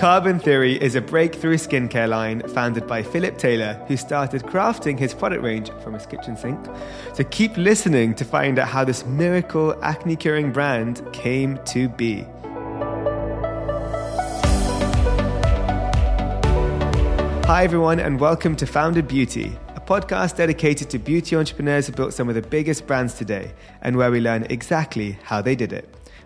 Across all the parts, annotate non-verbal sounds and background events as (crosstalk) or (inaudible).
Carbon Theory is a breakthrough skincare line founded by Philip Taylor, who started crafting his product range from his kitchen sink. So keep listening to find out how this miracle acne curing brand came to be. Hi, everyone, and welcome to Founded Beauty, a podcast dedicated to beauty entrepreneurs who built some of the biggest brands today and where we learn exactly how they did it.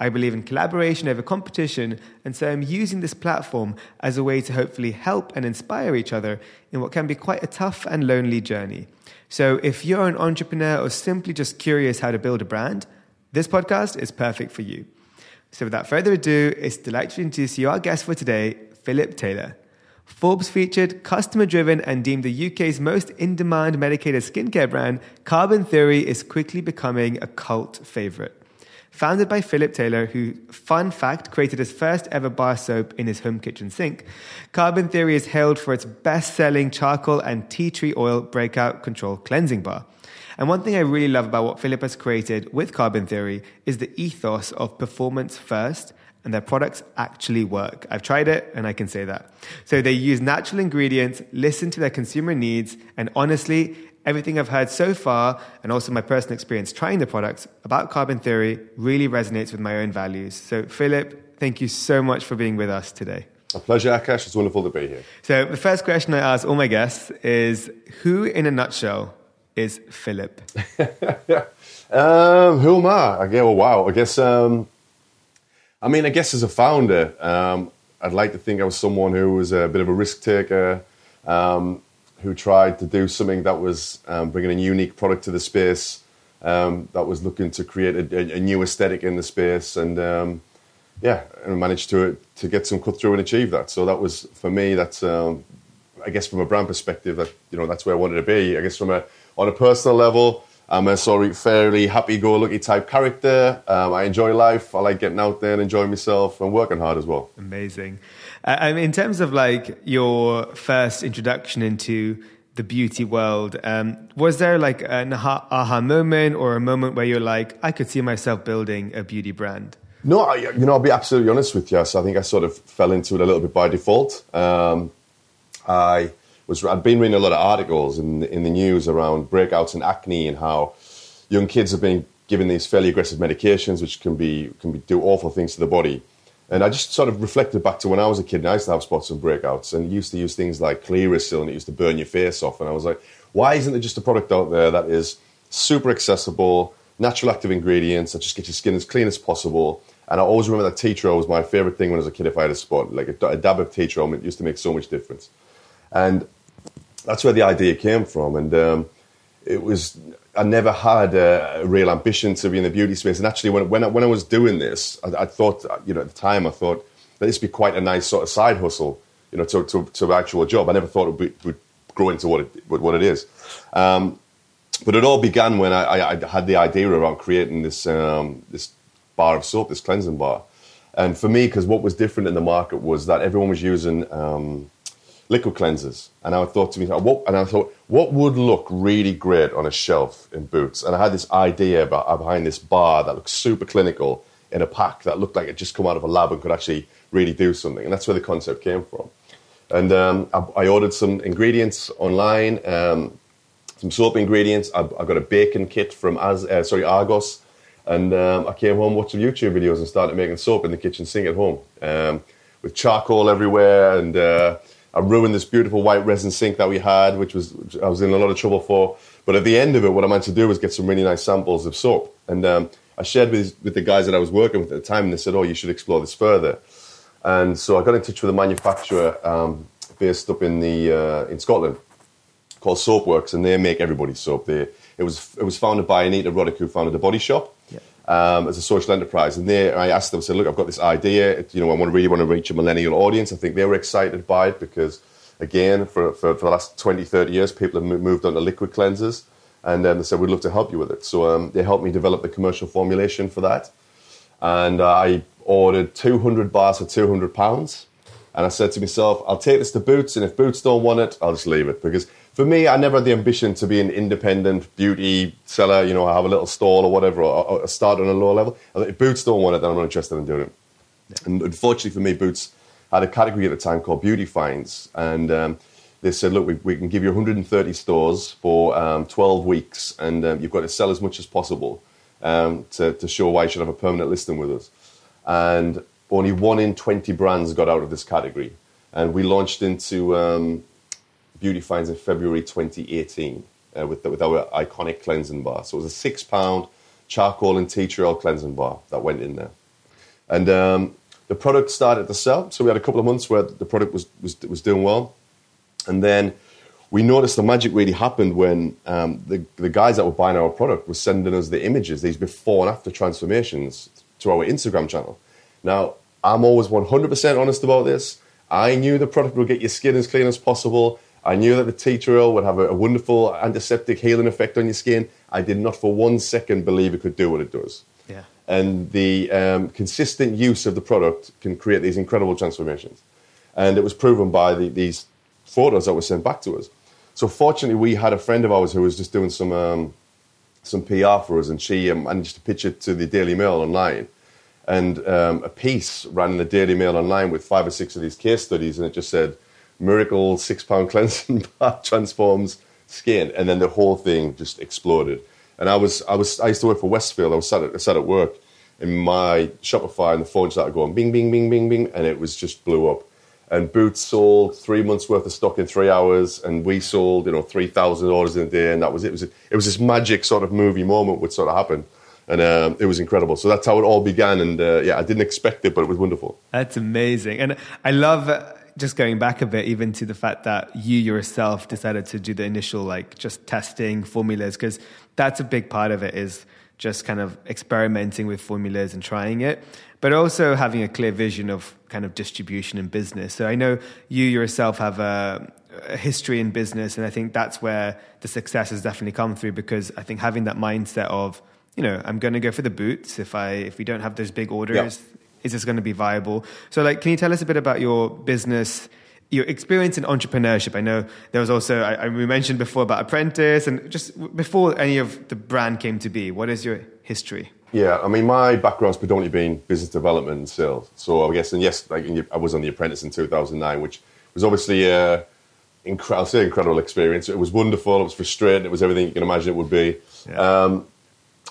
I believe in collaboration over competition, and so I'm using this platform as a way to hopefully help and inspire each other in what can be quite a tough and lonely journey. So if you're an entrepreneur or simply just curious how to build a brand, this podcast is perfect for you. So without further ado, it's delightful to introduce you our guest for today, Philip Taylor. Forbes featured customer driven and deemed the UK's most in demand medicated skincare brand, Carbon Theory is quickly becoming a cult favorite. Founded by Philip Taylor, who, fun fact, created his first ever bar soap in his home kitchen sink, Carbon Theory is hailed for its best selling charcoal and tea tree oil breakout control cleansing bar. And one thing I really love about what Philip has created with Carbon Theory is the ethos of performance first and their products actually work. I've tried it and I can say that. So they use natural ingredients, listen to their consumer needs, and honestly, everything I've heard so far, and also my personal experience trying the products about carbon theory, really resonates with my own values. So, Philip, thank you so much for being with us today. A pleasure, Akash. It's wonderful to be here. So, the first question I ask all my guests is Who, in a nutshell, is Philip? (laughs) um, who am I? I guess, oh, wow. I guess um, I mean, I guess as a founder, um, I'd like to think I was someone who was a bit of a risk taker, um, who tried to do something that was um, bringing a unique product to the space, um, that was looking to create a, a, new aesthetic in the space, and um, yeah, and managed to to get some cut through and achieve that. So that was for me. That's um, I guess from a brand perspective, that you know that's where I wanted to be. I guess from a on a personal level. I'm a sort of fairly happy-go-lucky type character. Um, I enjoy life. I like getting out there and enjoying myself and working hard as well. Amazing. I mean, in terms of like your first introduction into the beauty world, um, was there like an aha, aha moment or a moment where you're like, I could see myself building a beauty brand? No, I, you know, I'll be absolutely honest with you. So I think I sort of fell into it a little bit by default. Um, I was I'd been reading a lot of articles in in the news around breakouts and acne and how young kids are being given these fairly aggressive medications which can be can be, do awful things to the body. And I just sort of reflected back to when I was a kid and I used to have spots and breakouts and used to use things like Clearasil and it used to burn your face off. And I was like, why isn't there just a product out there that is super accessible, natural active ingredients that just get your skin as clean as possible? And I always remember that tea tree was my favorite thing when I was a kid if I had a spot. Like a, a dab of tea tree it used to make so much difference. And that's where the idea came from. And um, it was, I never had a, real ambition to be in the beauty space. And actually, when, when, I, when I was doing this, I, I, thought, you know, at the time, I thought that this would be quite a nice sort of side hustle, you know, to, to, to actual job. I never thought it would, would grow into what it, what it is. Um, but it all began when I, I, I, had the idea around creating this, um, this bar of soap, this cleansing bar. And for me, because what was different in the market was that everyone was using um, liquid cleansers. And I thought to myself, what, and I thought, what would look really great on a shelf in Boots? And I had this idea about uh, behind this bar that looked super clinical in a pack that looked like it just come out of a lab and could actually really do something. And that's where the concept came from. And um, I, I, ordered some ingredients online, um, some soap ingredients. I, I, got a bacon kit from As, uh, sorry Argos, and um, I came home, watched some YouTube videos, and started making soap in the kitchen sink at home um, with charcoal everywhere. And uh, I ruined this beautiful white resin sink that we had, which was which I was in a lot of trouble for. But at the end of it, what I managed to do was get some really nice samples of soap, and um, I shared with with the guys that I was working with at the time, and they said, "Oh, you should explore this further." And so I got in touch with a manufacturer um, based up in the uh, in Scotland called Soapworks, and they make everybody's soap. They, it was it was founded by Anita Roddick, who founded the Body Shop. Um, as a social enterprise, and there, I asked them, I said, "Look, I've got this idea. You know, I want to really want to reach a millennial audience. I think they were excited by it because, again, for, for, for the last 20, 30 years, people have moved on to liquid cleansers, and um, they said we'd love to help you with it. So um, they helped me develop the commercial formulation for that, and uh, I ordered 200 bars for 200 pounds. And I said to myself, I'll take this to Boots, and if Boots don't want it, I'll just leave it. Because for me, I never had the ambition to be an independent beauty seller, you know, I have a little stall or whatever, or, or start on a lower level. If Boots don't want it, then I'm not interested in doing it. Yeah. And unfortunately for me, Boots had a category at the time called Beauty Finds. And um, they said, look, we, we, can give you 130 stores for um, 12 weeks, and um, you've got to sell as much as possible um, to, to show why you should have a permanent listing with us and only one in 20 brands got out of this category. And we launched into um, Beauty Finds in February 2018 uh, with, the, with our iconic cleansing bar. So it was a six pound charcoal and tea tree oil cleansing bar that went in there. And um, the product started to sell. So we had a couple of months where the product was, was, was doing well. And then we noticed the magic really happened when um, the, the guys that were buying our product were sending us the images, these before and after transformations to our Instagram channel. Now, I'm always 100% honest about this. I knew the product would get your skin as clean as possible. I knew that the tea tree oil would have a, a, wonderful antiseptic healing effect on your skin. I did not for one second believe it could do what it does. Yeah. And the um, consistent use of the product can create these incredible transformations. And it was proven by the, these photos that were sent back to us. So fortunately, we had a friend of ours who was just doing some um, some PR for us, and she um, managed to pitch it to the Daily Mail online. And um, a piece ran in the Daily Mail online with five or six of these case studies, and it just said, "Miracle six pound (laughs) cleansing transforms skin," and then the whole thing just exploded. And I was, I was, I used to work for Westfield. I was sat at, sat at work, in my Shopify, and the phone started going bing, bing, bing, bing, bing, and it was just blew up. And Boots sold three months worth of stock in three hours, and we sold, you know, three thousand orders in a day, and that was it. It was, it was this magic sort of movie moment which sort of happened, and um, it was incredible. So that's how it all began, and uh, yeah, I didn't expect it, but it was wonderful. That's amazing, and I love. Just going back a bit, even to the fact that you yourself decided to do the initial, like, just testing formulas, because that's a big part of it. Is just kind of experimenting with formulas and trying it, but also having a clear vision of kind of distribution and business. So I know you yourself have a, a history in business, and I think that's where the success has definitely come through because I think having that mindset of, you know, I'm going to go for the boots if I if we don't have those big orders. Is this going to be viable? So, like, can you tell us a bit about your business your experience in entrepreneurship. I know there was also, I, I, we mentioned before about Apprentice and just before any of the brand came to be, what is your history? Yeah, I mean, my background's predominantly been business development and sales. So I guess, and yes, like I was on The Apprentice in 2009, which was obviously a, incre- I'll say incredible experience. It was wonderful. It was frustrating. It was everything you can imagine it would be. Yeah. Um,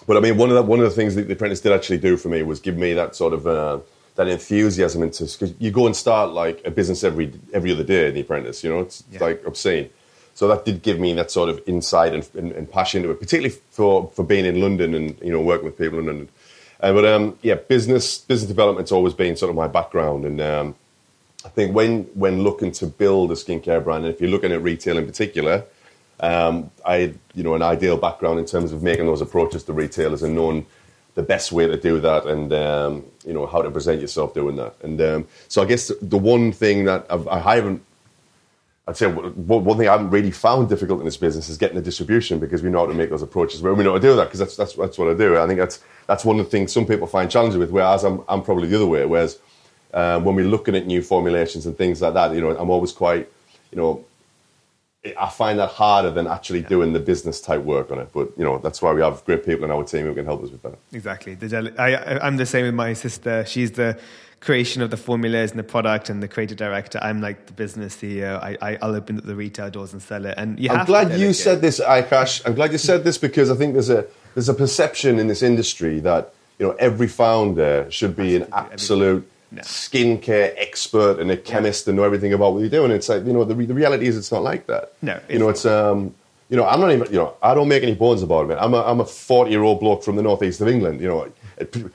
but I mean, one of the, one of the things that The Apprentice did actually do for me was give me that sort of uh, that enthusiasm into because you go and start like a business every every other day in the apprentice you know? It's yeah. like obscene. So that did give me that sort of insight and, and, and, passion to it particularly for for being in london and you know working with people in london. Uh, but um, yeah business business development's always been sort of my background. And um, i think when when looking to build a skincare brand and if you're looking at retail in particular um, I had, you know, an ideal background in terms of making those approaches to retailers and knowing the best way to do that and um, you know how to present yourself doing that. And um, so I guess the one thing that I've, I haven't I'd say one thing I haven't really found difficult in this business is getting the distribution because we know how to make those approaches. But we know how to do that because that's, that's, that's what I do. I think that's that's one of the things some people find challenging with whereas I'm, I'm probably the other way. Whereas uh, when we're looking at new formulations and things like that you know I'm always quite you know, I find that harder than actually yeah. doing the business type work on it. But you know, that's why we have great people in our team who can help us with that. Exactly. The I, I'm the same with my sister. She's the creation of the formulas and the product and the creative director. I'm like the business CEO. I, I will open up the retail doors and sell it. And you I'm glad you said this, Akash. I'm glad you said this because I think there's a there's a perception in this industry that you know every founder should be an absolute no. skincare expert and a chemist and know everything about what you do. And it's like, you know, the, the reality is it's not like that. No. You know, it's, um, you know, I'm not even, you know, I don't make any bones about it. I'm a, I'm a 40 year old bloke from the northeast of England, you know,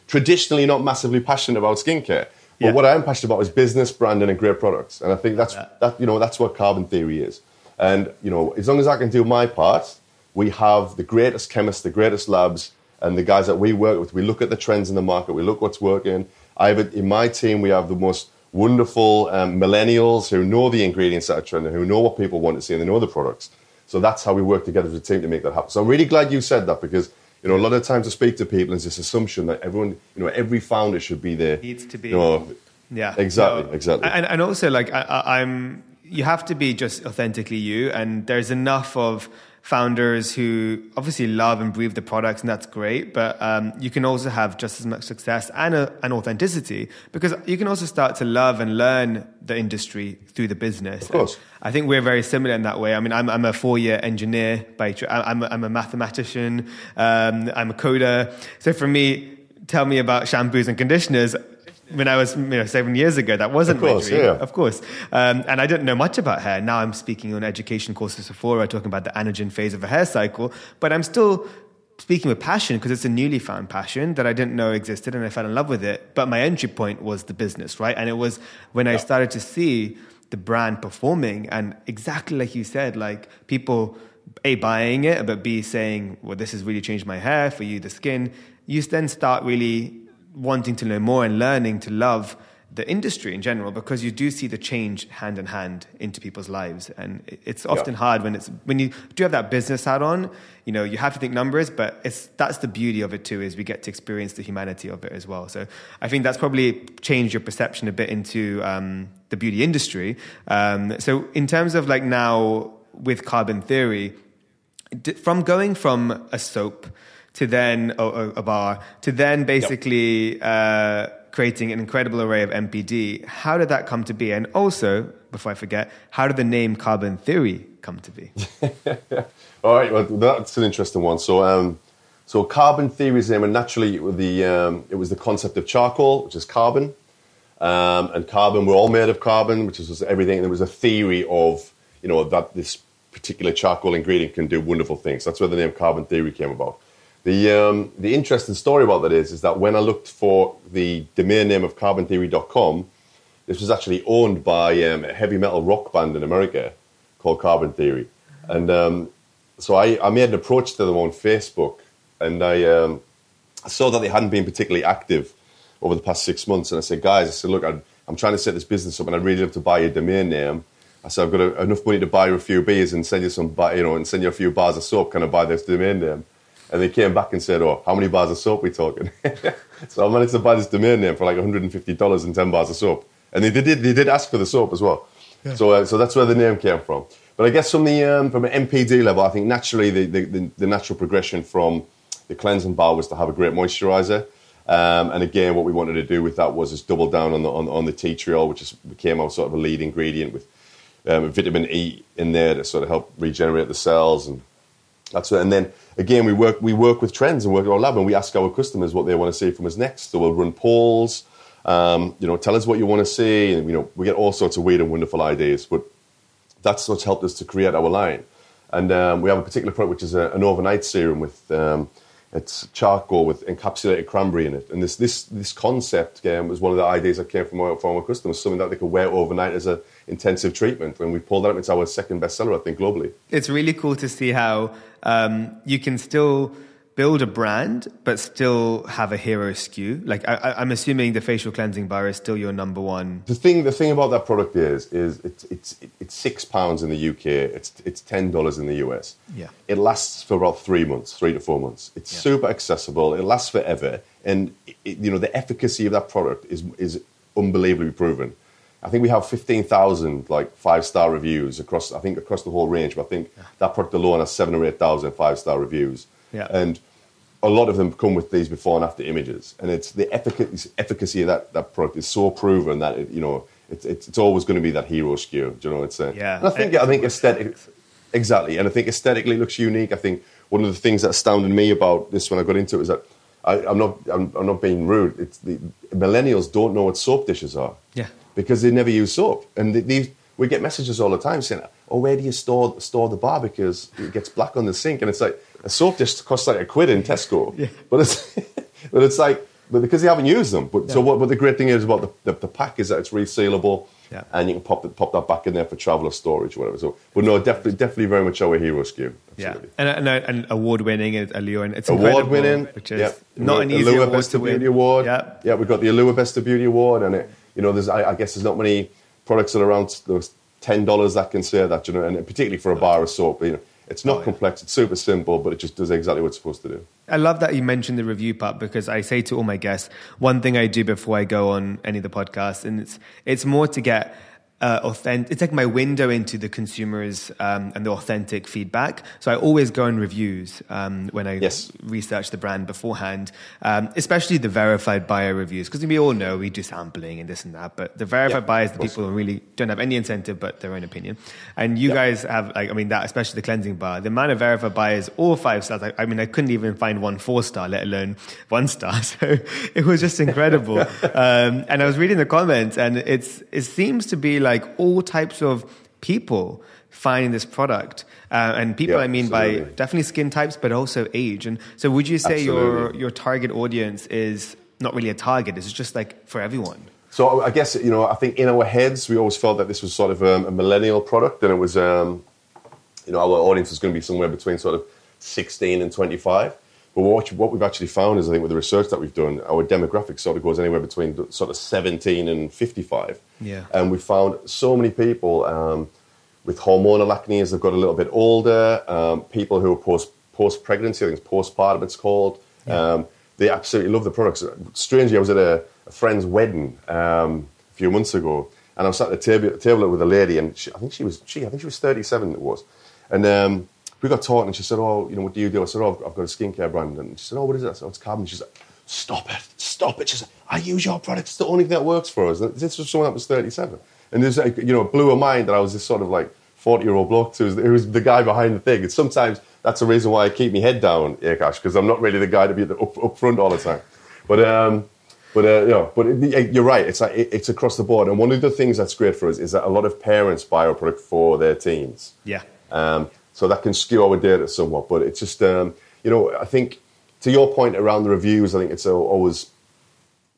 traditionally not massively passionate about skincare. But yeah. what I am passionate about is business, branding, and great products. And I think that's, yeah. that, you know, that's what carbon theory is. And, you know, as long as I can do my part, we have the greatest chemists, the greatest labs, and the guys that we work with. We look at the trends in the market, we look what's working, I have a, in my team, we have the most wonderful um, millennials who know the ingredients that are trending, who know what people want to see, and they know the products. So that's how we work together as a team to make that happen. So I'm really glad you said that because you know a lot of times I speak to people, and there's this assumption that everyone, you know, every founder should be there. Needs to be. You know, yeah. Exactly. No, exactly. And, and also, like I, I'm, you have to be just authentically you, and there's enough of founders who obviously love and breathe the products, and that's great. But um, you can also have just as much success and a, an authenticity because you can also start to love and learn the industry through the business. Of course. And I think we're very similar in that way. I mean, I'm, I'm a four year engineer by I'm, I'm a mathematician, um, I'm a coder. So for me, tell me about shampoos and conditioners when I was you know, seven years ago. That wasn't of course, my dream, yeah. of course. Um, and I didn't know much about hair. Now I'm speaking on education courses before, talking about the anagen phase of a hair cycle. But I'm still speaking with passion because it's a newly found passion that I didn't know existed, and I fell in love with it. But my entry point was the business, right? And it was when yeah. I started to see the brand performing, and exactly like you said, like people. A, buying it, but B, saying, well, this has really changed my hair, for you, the skin. You then start really wanting to know more and learning to love the industry in general because you do see the change hand in hand into people's lives. And it's often yeah. hard when it's when you do have that business hat on you know you have to think numbers but it's that's the beauty of it too is we get to experience the humanity of it as well. So i think that's probably changed your perception a bit into um, the beauty industry. Um, so in terms of like now with carbon theory from going from a soap to then oh, a bar to then basically yep. uh, creating an incredible array of NPD. How did that come to be? And also, before I forget, how did the name Carbon Theory come to be? (laughs) All right, well, that's an interesting one. So, um, so Carbon Theory's name, and naturally, the um, it was the concept of charcoal, which is carbon, um, and carbon. We're all made of carbon, which is everything. There was a theory of you know that this particular charcoal ingredient can do wonderful things. That's where the name Carbon Theory came about. The, um, the interesting story about that is, is that when I looked for the domain name of carbontheory.com, this was actually owned by um, a heavy metal rock band in America called Carbon Theory. And um, so I, I, made an approach to them on Facebook, and I, um, saw that they hadn't been particularly active over the past six months. And I said, guys, I said, look, I'm, I'm trying to set this business up, and I'd really love to buy a domain name. I said, I've got a, enough money to buy you a few beers and send you some, you know, and send you a few bars of soap. Can I buy this domain name? And they came back and said, "Oh, how many bars of soap we talking?" (laughs) so I managed to buy this domain name for like 150 dollars and 10 bars of soap, and they did they did ask for the soap as well. Yeah. So uh, so that's where the name came from. But I guess from the um, from an NPD level, I think naturally the, the, the, natural progression from the cleansing bar was to have a great moisturizer. Um, and again, what we wanted to do with that was just double down on the on, on the tea tree which is, became our sort of a lead ingredient with um, vitamin E in there to sort of help regenerate the cells and that's and then again, we work we work with trends and work our lab, and we ask our customers what they want to see from us next. So we'll run polls. Um, you know, tell us what you want to see, and you know, we get all sorts of weird and wonderful ideas. But that's what's helped us to create our line. And um, we have a particular product which is a, an overnight serum with um, it's charcoal with encapsulated cranberry in it. And this this this concept um, was one of the ideas that came from our, our customers, something that they could wear overnight as a intensive treatment. When we pulled that up, it's our second bestseller, I think, globally. It's really cool to see how um, you can still build a brand but still have a hero SKU Like I, am assuming the facial cleansing bar is still your number one. The thing, the thing about that product is, is it's it's it's six pounds in the UK. It's it's ten dollars in the US. Yeah. It lasts for about three months, three to four months. It's yeah. super accessible. It lasts forever, and it, you know the efficacy of that product is is unbelievably proven. I think we have 15,000 like five star reviews across, I think across the whole range, but I think that product alone has seven or 8,000 five star reviews. Yeah. And a lot of them come with these before and after images. And it's the efficacy, efficacy of that, that product is so proven that, it, you know, it's, it's, it's always going to be that hero SKU. Do you know, it's a, Yeah. And I think, I think aesthetic, exactly. And I think aesthetically looks unique. I think one of the things that astounded me about this when I got into it is that I, I'm not, I'm, I'm not being rude. It's the millennials don't know what soap dishes are Yeah. because they never use soap. And th- these, we get messages all the time saying, "Oh, where do you store store the bar because it gets black on the sink?" And it's like a soap dish costs like a quid in Tesco, yeah. but it's (laughs) but it's like but because they haven't used them. But so what? But the great thing is about the, the, the pack is that it's resealable. Yeah. And you can pop, the, pop that back in there for traveller storage or whatever. So, but no, definitely, definitely very much our hero SKU. Yeah, and, and, and award winning at uh, Allure, and it's award winning, which is yeah. not an easy Allure award Best to of win. Beauty Award. Yeah, yeah, we've got the Allure Best of Beauty Award, and it, you know, there's I, I guess there's not many products that are around those ten dollars that can say that, you know, and particularly for a bar of soap, you know, it's not Oh, yeah. complex, it's super simple, but it just does exactly what it's supposed to do. I love that you mentioned the review part because I say to all my guests one thing I do before I go on any of the podcasts, and it's it's more to get. Uh, authentic. It's like my window into the consumers um, and the authentic feedback. So I always go on reviews um, when I Yes. research the brand beforehand, um, especially the verified buyer reviews, because we all know we do sampling and this and that. But the verified Yeah, buyers, the people who really don't have any incentive but their own opinion. And you Yeah. guys have, like, I mean, that especially the cleansing bar, the amount of verified buyers, all five stars. I, I mean, I couldn't even find one four star, let alone one star. (laughs) So it was just incredible. (laughs) um, and I was reading the comments, and it's it seems to be like all types of people finding this product. Uh, and people, Yeah, I mean, by definitely skin types, but also age. And so, would you say your Absolutely. your target audience is not really a target? It's just like for everyone. So I guess you know, I think in our heads we always felt that this was sort of um, a millennial product, and it was, um, you know, our audience was going to be somewhere between sort of sixteen and twenty-five. But what, what we've actually found is, I think, with the research that we've done, our demographic sort of goes anywhere between sort of seventeen and fifty-five. Yeah. And we found so many people um, with hormonal acne as they've got a little bit older, um, people who are post post pregnancy, I think it's postpartum it's called. Um, they absolutely love the products. Strangely, I was at a, a friend's wedding um, a few months ago, and I was sat at the table, table with a lady, and she, I think she was she I think she was thirty seven. It was, and. Um, we got talking, and she said, "Oh, you know, what do you do?" I said, "Oh, I've, got a skincare brand." And she said, "Oh, what is it?" I said, "Oh, it's Carbon." She said, "Stop it, stop it!" She said, "I use your product. It's the only thing that works for us." And This was someone that was thirty-seven, and there's like, you know, it blew her mind that I was this sort of like forty-year-old bloke who was, who was the guy behind the thing. And sometimes that's the reason why I keep my head down, Akash, because I'm not really the guy to be at the up, up front all the time. But um, but uh, you know, but it, you're right. It's like it, it's across the board. And one of the things that's great for us is that a lot of parents buy our product for their teens. Yeah. Um, so that can skew our data somewhat. But it's just, um, you know, I think to your point around the reviews, I think it's always,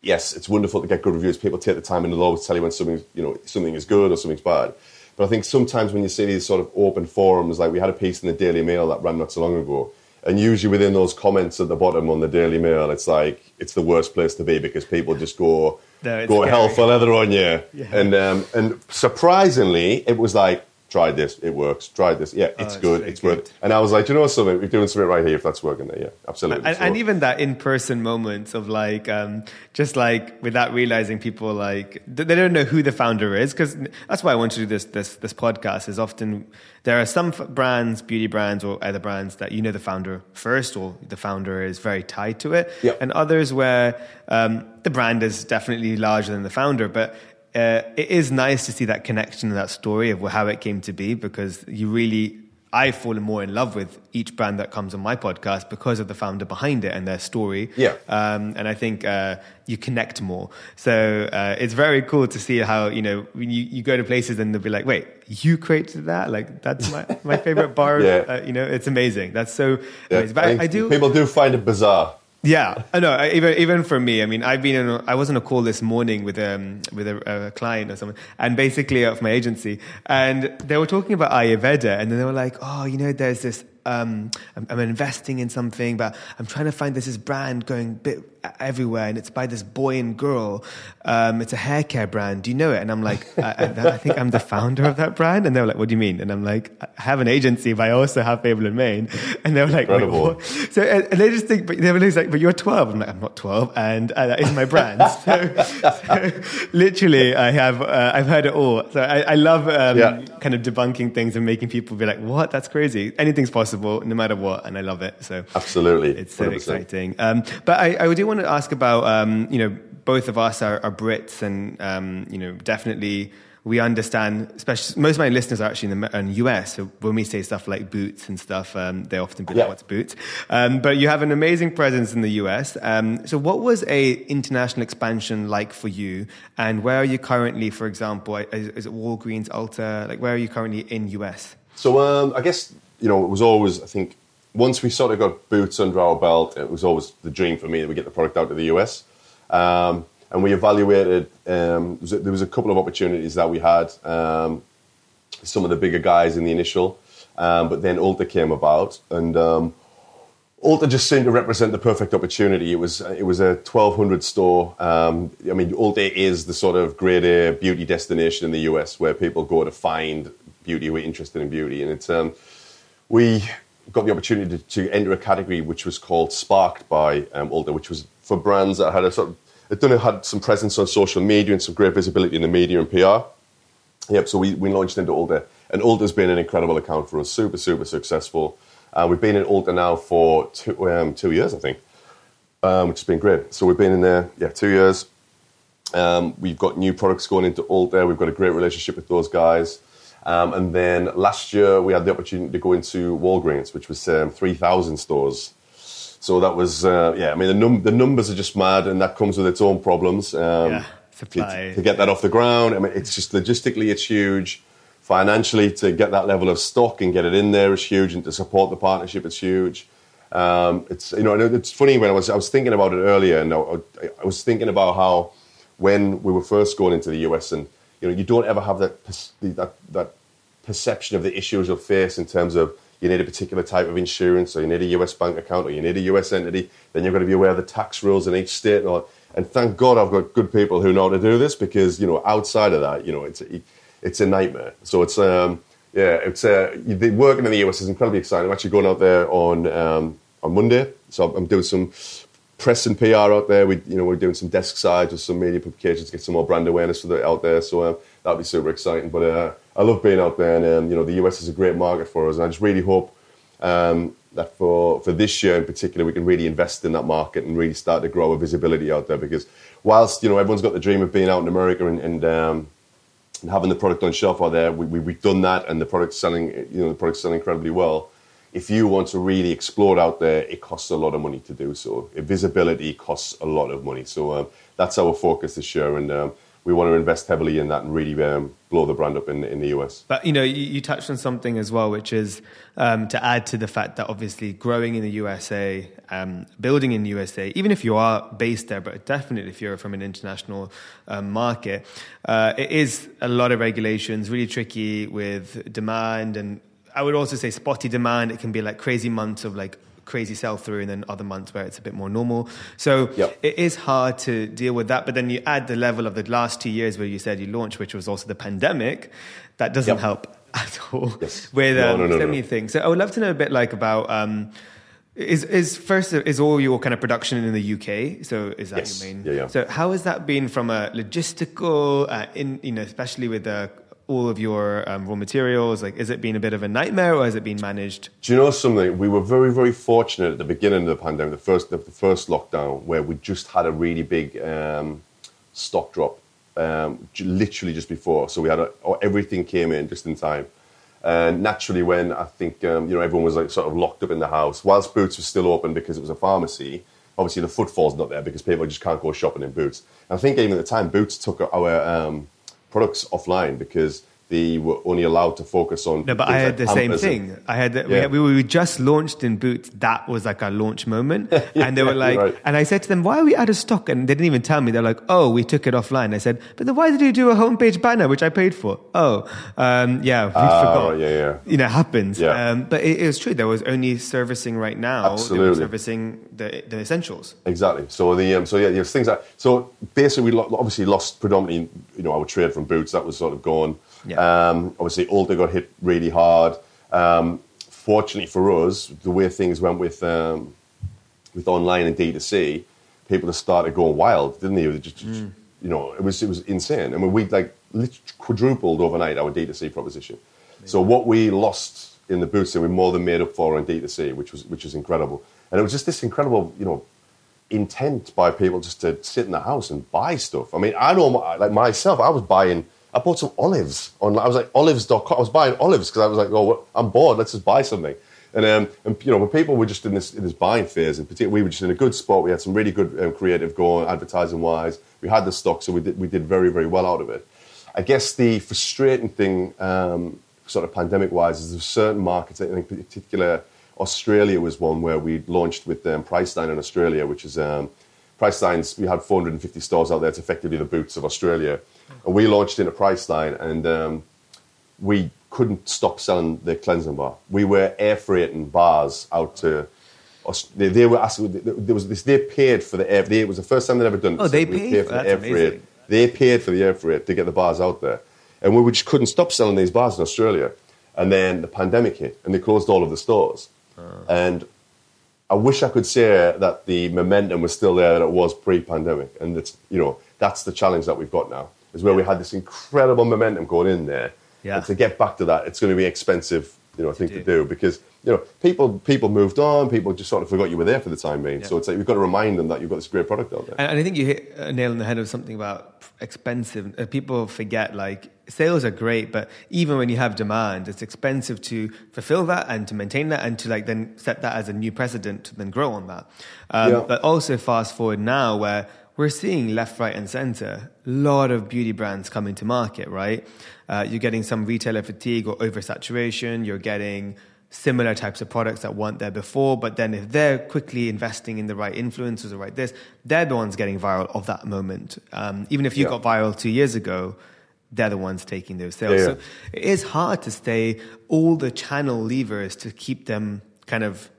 yes, it's wonderful to get good reviews. People take the time and they'll always tell you when something, you know, something is good or something's bad. But I think sometimes when you see these sort of open forums, like we had a piece in the Daily Mail that ran not so long ago, and usually within those comments at the bottom on the Daily Mail, it's like it's the worst place to be because people just go No, go scary. hell for leather on you. Yeah. And um, and surprisingly, it was like try this, it works. Try this, yeah, it's Oh, good, it's good. good. And I was like, you know something, we're doing something right here if that's working there. Yeah, absolutely. And, So- and even that in-person moments of like, um, just like without realizing people like they don't know who the founder is because that's why I want to do this this this podcast. Is often there are some brands, beauty brands or other brands that you know the founder first or the founder is very tied to it, Yep. and others where um, the brand is definitely larger than the founder, but. Uh, it is nice to see that connection and that story of how it came to be because you really I've fallen more in love with each brand that comes on my podcast because of the founder behind it and their story. Yeah. Um, and I think uh, you connect more. So uh, it's very cool to see how, you know, when you, you go to places and they'll be like, wait, you created that? Like, that's my, my favorite bar. (laughs) Yeah. Uh, you know, it's amazing. That's so yeah, amazing. But I, think I do. People do find it bizarre. Yeah, I know. Even even for me, I mean, I've been in. A, I was on a call this morning with um with a, a client or someone, and basically of my agency, and they were talking about Ayurveda, and then they were like, "Oh, you know, there's this. Um, I'm, I'm investing in something, but I'm trying to find this, this brand going bit everywhere, and it's by this boy and girl. Um, it's a hair care brand. Do you know it? And I'm like, I, I, I, think I'm the founder of that brand. And they were like, What do you mean? And I'm like, I have an agency, but I also have Fable and Mane. And they were like, Incredible. So and they just think, but they were like, But you're 12. I'm like, I'm not 12, and uh, that is my brand. (laughs) so, so, literally, I have uh, I've heard it all. So I, I love um, yeah. kind of debunking things and making people be like, What? That's crazy. Anything's possible, no matter what. And I love it. So absolutely, it's so 100%. exciting. Um, but I, I do want to ask about um, you know both of us are, are Brits, and um, you know definitely we understand. Especially most of my listeners are actually in the in US. So when we say stuff like boots and stuff, um, they often be like, "What's boots?" Um, but you have an amazing presence in the US. Um, so what was a international expansion like for you? And where are you currently? For example, is, is it Walgreens, Ulta? Like where are you currently in US? So um, I guess you know it was always I think once we sort of got boots under our belt, it was always the dream for me that we get the product out to the US. Um, and we evaluated, um, there was a couple of opportunities that we had. Um, some of the bigger guys in the initial, um, but then Ulta came about, and um, Ulta just seemed to represent the perfect opportunity. It was it was a 1200 store. Um, I mean, Ulta is the sort of grade A beauty destination in the US where people go to find beauty who are interested in beauty, and it's um, we got the opportunity to, to, enter a category which was called Sparked by um, Ulta, which was for brands that had a sort of it done had some presence on social media and some great visibility in the media and PR. Yep, so we, we launched into Ulta, and Ulta's been an incredible account for us, super super successful. Uh, we've been in Ulta now for two, um, two years, I think, um, which has been great. So we've been in there, yeah, two years. Um, we've got new products going into Ulta. We've got a great relationship with those guys. Um, and then last year we had the opportunity to go into Walgreens, which was um, 3,000 stores. So that was, uh, yeah, I mean, the, num- the numbers are just mad and that comes with its own problems. Um, yeah. To, to, get that off the ground, I mean, it's just logistically, it's huge. Financially, to get that level of stock and get it in there is huge. And to support the partnership, it's huge. Um, it's, you know, it's funny when I was, I was thinking about it earlier and I, I was thinking about how when we were first going into the US and you know, you don't ever have that, that, that perception of the issues you'll face in terms of you need a particular type of insurance or you need a US bank account or you need a US entity, then you've got to be aware of the tax rules in each state. And, and thank God I've got good people who know how to do this because, you know, outside of that, you know, it's, it's a nightmare. So it's, um, yeah, it's, uh, working in the US is incredibly exciting. I'm actually going out there on, um, on Monday. So I'm doing some press and PR out there. We, you know, we're doing some desk sides with some media publications to get some more brand awareness for the, out there. So um, that'll be super exciting. But uh, I love being out there, and um, you know, the US is a great market for us. And I just really hope um, that for for this year in particular, we can really invest in that market and really start to grow our visibility out there. Because whilst you know everyone's got the dream of being out in America and, and um, and having the product on shelf out there, we, we, have done that, and the product's selling. You know, the product's selling incredibly well if you want to really explore out there, it costs a lot of money to do so. Visibility costs a lot of money. So um, that's our focus this year, and um, we want to invest heavily in that and really um, blow the brand up in, in the US. But you know, you, you touched on something as well, which is um, to add to the fact that obviously growing in the USA, um, building in the USA, even if you are based there, but definitely if you're from an international um, market, uh, it is a lot of regulations, really tricky with demand and I would also say spotty demand. It can be like crazy months of like crazy sell through and then other months where it's a bit more normal. So yep. it is hard to deal with that. But then you add the level of the last two years where you said you launched, which was also the pandemic, that doesn't yep. help (laughs) at all yes. with um, no, no, no, so many things. So I would love to know a bit like about. Um, is is first is all your kind of production in the UK? So is that yes. your main? Yeah, yeah. So how has that been from a logistical, uh, in you know, especially with the all of your um, raw materials? Like, is it been a bit of a nightmare, or has it been managed? Do you know something? We were very, very fortunate at the beginning of the pandemic, the first, the, first lockdown, where we just had a really big um, stock drop, um, literally just before. So we had a, everything came in just in time. And naturally, when I think um, you know everyone was like sort of locked up in the house, whilst Boots was still open because it was a pharmacy, obviously the footfall's not there because people just can't go shopping in Boots. I think even at the time, Boots took our um, products offline because they were only allowed to focus on. No, but I had the same thing. And, I had, the, yeah. we, we, just launched in Boots. That was like our launch moment. (laughs) yeah, and they were like, right. and I said to them, why are we out of stock? And they didn't even tell me. They're like, oh, we took it offline. I said, but then why did you do a homepage banner, which I paid for? Oh, um, yeah, we uh, forgot. Yeah, yeah. You know, happens. Yeah. Um, but it, it, was true. There was only servicing right now. Absolutely. servicing the, the essentials. Exactly. So the, um, so yeah, there's things that, so basically we lo- obviously lost predominantly, you know, our trade from Boots. That was sort of gone. Yeah. Um, obviously, Ulta got hit really hard. Um, fortunately for us, the way things went with um, with online and D2C, people just started going wild, didn't they? they just, mm. You know, it was it was insane. I mean, we like quadrupled overnight our D2C proposition. So what we lost in the boots, we more than made up for on D2C, which was which was incredible. And it was just this incredible, you know, intent by people just to sit in the house and buy stuff. I mean, I know, like myself, I was buying I bought some olives on. I was like olives.com. I was buying olives because I was like, oh, I'm bored. Let's just buy something. And um, and you know, when people were just in this in this buying phase, in particular, we were just in a good spot. We had some really good um, creative going, advertising wise. We had the stock, so we did we did very very well out of it. I guess the frustrating thing, um, sort of pandemic wise, is there's certain markets. I think, particular, Australia was one where we launched with um, Priceline in Australia, which is um, Priceline's. We had 450 stores out there. It's effectively the Boots of Australia and we launched in a Priceline, and um, we couldn't stop selling the cleansing bar. We were air freighting bars out to. They, they were asking. There was this. They paid for the air. They, it was the first time they'd ever done. Oh, they paid, paid for the air amazing. freight. They paid for the air freight to get the bars out there, and we just couldn't stop selling these bars in Australia. And then the pandemic hit, and they closed all of the stores. Oh. And I wish I could say that the momentum was still there that it was pre-pandemic, and it's you know that's the challenge that we've got now is where yeah. we had this incredible momentum going in there. Yeah. And to get back to that, it's going to be expensive, you know, thing to do. to do because you know people people moved on, people just sort of forgot you were there for the time being. Yeah. So it's like we've got to remind them that you've got this great product out there. And I think you hit a nail on the head of something about expensive. Uh, people forget like sales are great, but even when you have demand, it's expensive to fulfill that and to maintain that and to like then set that as a new precedent to then grow on that. Um, yeah. But also fast forward now where we're seeing left, right, and center a lot of beauty brands coming to market, right? Uh, you're getting some retailer fatigue or oversaturation. You're getting similar types of products that weren't there before. But then if they're quickly investing in the right influencers or right this, they're the ones getting viral of that moment. Um, even if you yeah. got viral two years ago, they're the ones taking those sales. Yeah, yeah. So it is hard to stay all the channel levers to keep them kind of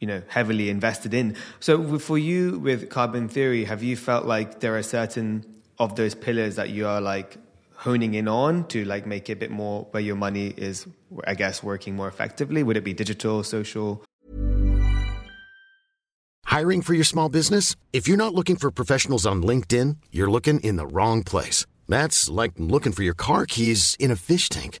you know heavily invested in. So for you with Carbon Theory, have you felt like there are certain of those pillars that you are like honing in on to like make it a bit more where your money is I guess working more effectively? Would it be digital, social? Hiring for your small business? If you're not looking for professionals on LinkedIn, you're looking in the wrong place. That's like looking for your car keys in a fish tank.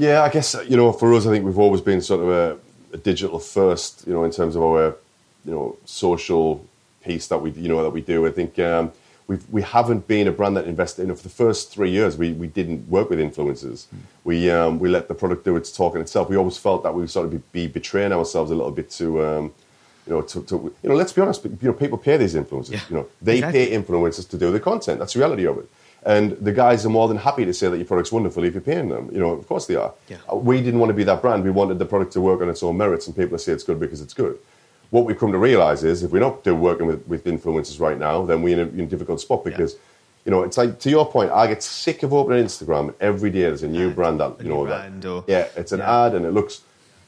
Yeah, I guess you know, for us, I think we've always been sort of a, a digital first, you know, in terms of our, you know, social piece that we, you know, that we do. I think um, we've, we haven't been a brand that invested. You know, for the first three years, we, we didn't work with influencers. Mm. We um, we let the product do its talking itself. We always felt that we sort of be, be betraying ourselves a little bit to. Um, you know, to, to, you know, let's be honest. You know, people pay these influencers. Yeah, you know, they exactly. pay influencers to do the content. That's the reality of it. And the guys are more than happy to say that your product's wonderful if you're paying them. You know, of course they are. Yeah. Uh, we didn't want to be that brand. We wanted the product to work on its own merits, and people to say it's good because it's good. What we've come to realize is if we're not working with, with influencers right now, then we're in a, in a difficult spot because. Yeah. You know, it's like to your point. I get sick of opening Instagram every day. There's a new ad, brand that you know that. Or, yeah, it's an yeah. ad and it looks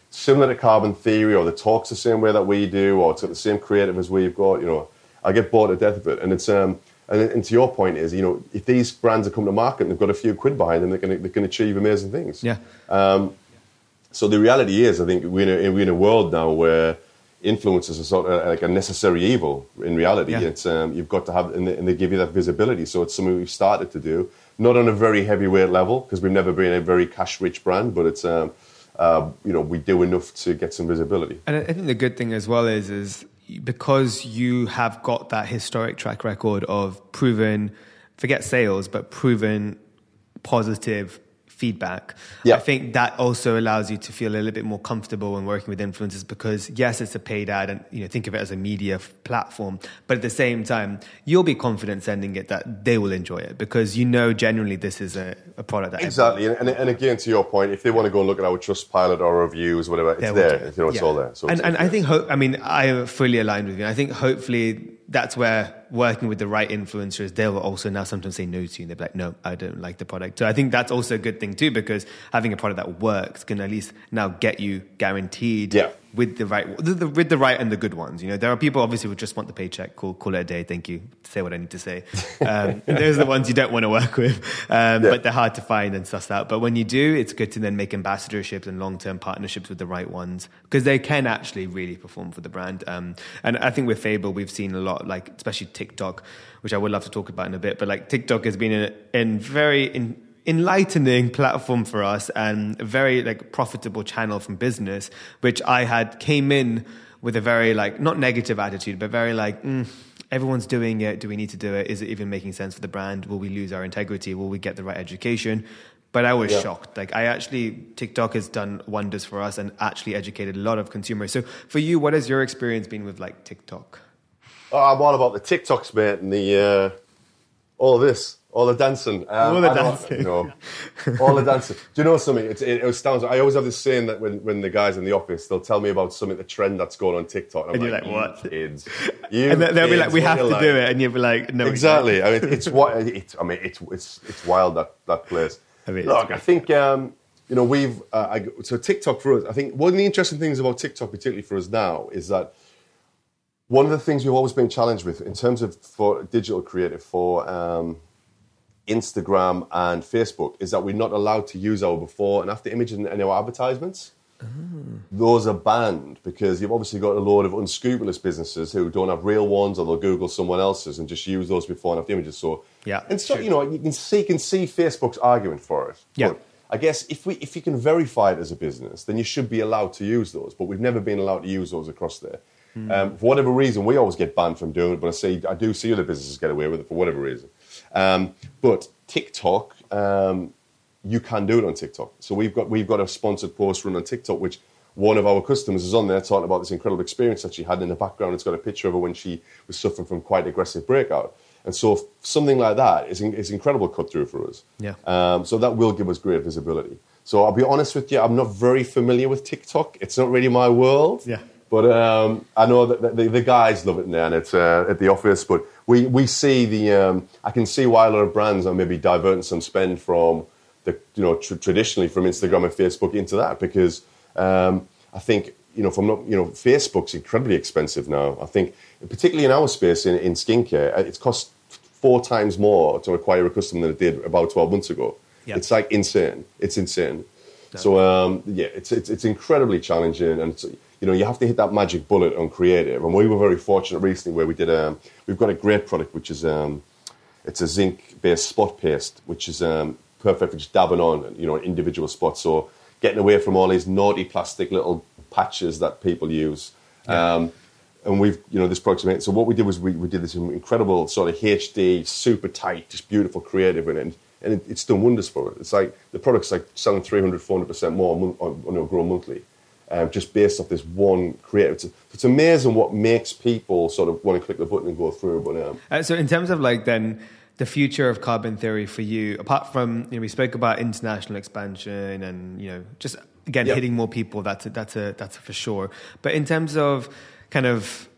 similar to Carbon Theory, or the talks the same way that we do, or it's got the same creative as we've got. You know, I get bored to death of it, and it's um, and, and, to your point is, you know, if these brands are coming to market and they've got a few quid behind them, they can, they can achieve amazing things. Yeah. Um, so the reality is, I think we're in, a, we're in a world now where influencers are sort of like a necessary evil. In reality, yeah. it's um, you've got to have, and they, and they, give you that visibility. So it's something we've started to do, not on a very heavyweight level because we've never been a very cash-rich brand, but it's. Um, uh, you know, we do enough to get some visibility. And I think the good thing as well is, is because you have got that historic track record of proven, forget sales, but proven positive feedback. Yeah. I think that also allows you to feel a little bit more comfortable when working with influencers because yes, it's a paid ad and you know think of it as a media platform, but at the same time, you'll be confident sending it that they will enjoy it because you know generally this is a, a product that exactly. And, and, again, to your point, if they want to go and look at our Trust Pilot or reviews, whatever, it's there. You know, it's yeah. all there. So and, and I think, ho- I mean, I fully aligned with you. I think hopefully that's where working with the right influencers, they will also now sometimes say no to you. And they're like, no, I don't like the product. So I think that's also a good thing too, because having a product that works can at least now get you guaranteed yeah with the right with the, with the right and the good ones. You know, there are people obviously who just want the paycheck, call call it a day, thank you, say what I need to say. (laughs) Um, those are the ones you don't want to work with, um, yeah. but they're hard to find and suss out. But when you do, it's good to then make ambassadorships and long term partnerships with the right ones because they can actually really perform for the brand. Um, and I think with Fable, we've seen a lot, like especially TikTok, which I would love to talk about in a bit. But like TikTok has been a, in very in enlightening platform for us and a very like profitable channel from business which i had came in with a very like not negative attitude but very like mm, everyone's doing it do we need to do it is it even making sense for the brand will we lose our integrity will we get the right education but I was yeah. shocked. Like I actually, TikTok has done wonders for us and actually educated a lot of consumers. So for you, what has your experience been with like TikTok? Oh, I'm all about the TikToks, mate, and the uh, all this. All the dancing. Um, all the dancing. You know, all the dancing. Do you know something? It, it, astounds. I always have this saying that when, when the guys in the office, they'll tell me about something, the trend that's going on TikTok. And, and you're like, what? Kids. (laughs) You and they'll kids, be like, we have to like, do it. And you'll be like, no. Exactly. I mean, it's what, it's, I mean, it's, it's, it's wild, that, that place. I mean, Look, I think, um, you know, we've, uh, I, so TikTok for us, I think one of the interesting things about TikTok, particularly for us now, is that one of the things we've always been challenged with in terms of for digital creative, for, um, Instagram and Facebook is that we're not allowed to use our before and after images in our advertisements. Oh. Those are banned because you've obviously got a load of unscrupulous businesses who don't have real ones or they'll Google someone else's and just use those before and after images. So yeah, and so you know you can see you can see Facebook's argument for it. Yeah. But I guess if we if you can verify it as a business, then you should be allowed to use those. But we've never been allowed to use those across there. Mm. Um, for whatever reason, we always get banned from doing it. But I see I do see other businesses get away with it for whatever reason. Um, but TikTok, um, you can do it on TikTok. So we've got we've got a sponsored post run on TikTok, which one of our customers is on there talking about this incredible experience that she had in the background. It's got a picture of her when she was suffering from quite aggressive breakout. And so something like that is, is incredible cut through for us. Yeah. Um, so that will give us great visibility. So I'll be honest with you, I'm not very familiar with TikTok. It's not really my world. Yeah. But um, I know that the, the, guys love it now, and it's uh, at the office. But we, we see the um, I can see why a lot of brands are maybe diverting some spend from the you know tr- traditionally from Instagram and Facebook into that because um, I think you know from not you know Facebook's incredibly expensive now. I think particularly in our space in, in skincare, uh, it's cost four times more to acquire a customer than it did about twelve months ago. Yep. It's like insane. It's insane. No. So um, yeah, it's, it's it's incredibly challenging and you know, you have to hit that magic bullet on creative. And we were very fortunate recently where we did, um, we've got a great product, which is, um, it's a zinc-based spot paste, which is um, perfect for just dabbing on, you know, individual spots. So getting away from all these naughty plastic little patches that people use. Yeah. Um, and we've you know this product's made. So what we did was we, we did this incredible sort of HD, super tight, just beautiful creative in it, and it, it's done wonders for it. It's like the product's like selling 300, 400 percent more, on, on, you know, grow monthly, um, just based off this one creative. It's, it's, amazing what makes people sort of want to click the button and go through. But um, uh, so in terms of like then the future of carbon theory for you, apart from you know we spoke about international expansion and you know just again yep. hitting more people. That's a, that's a that's a for sure. But in terms of kind of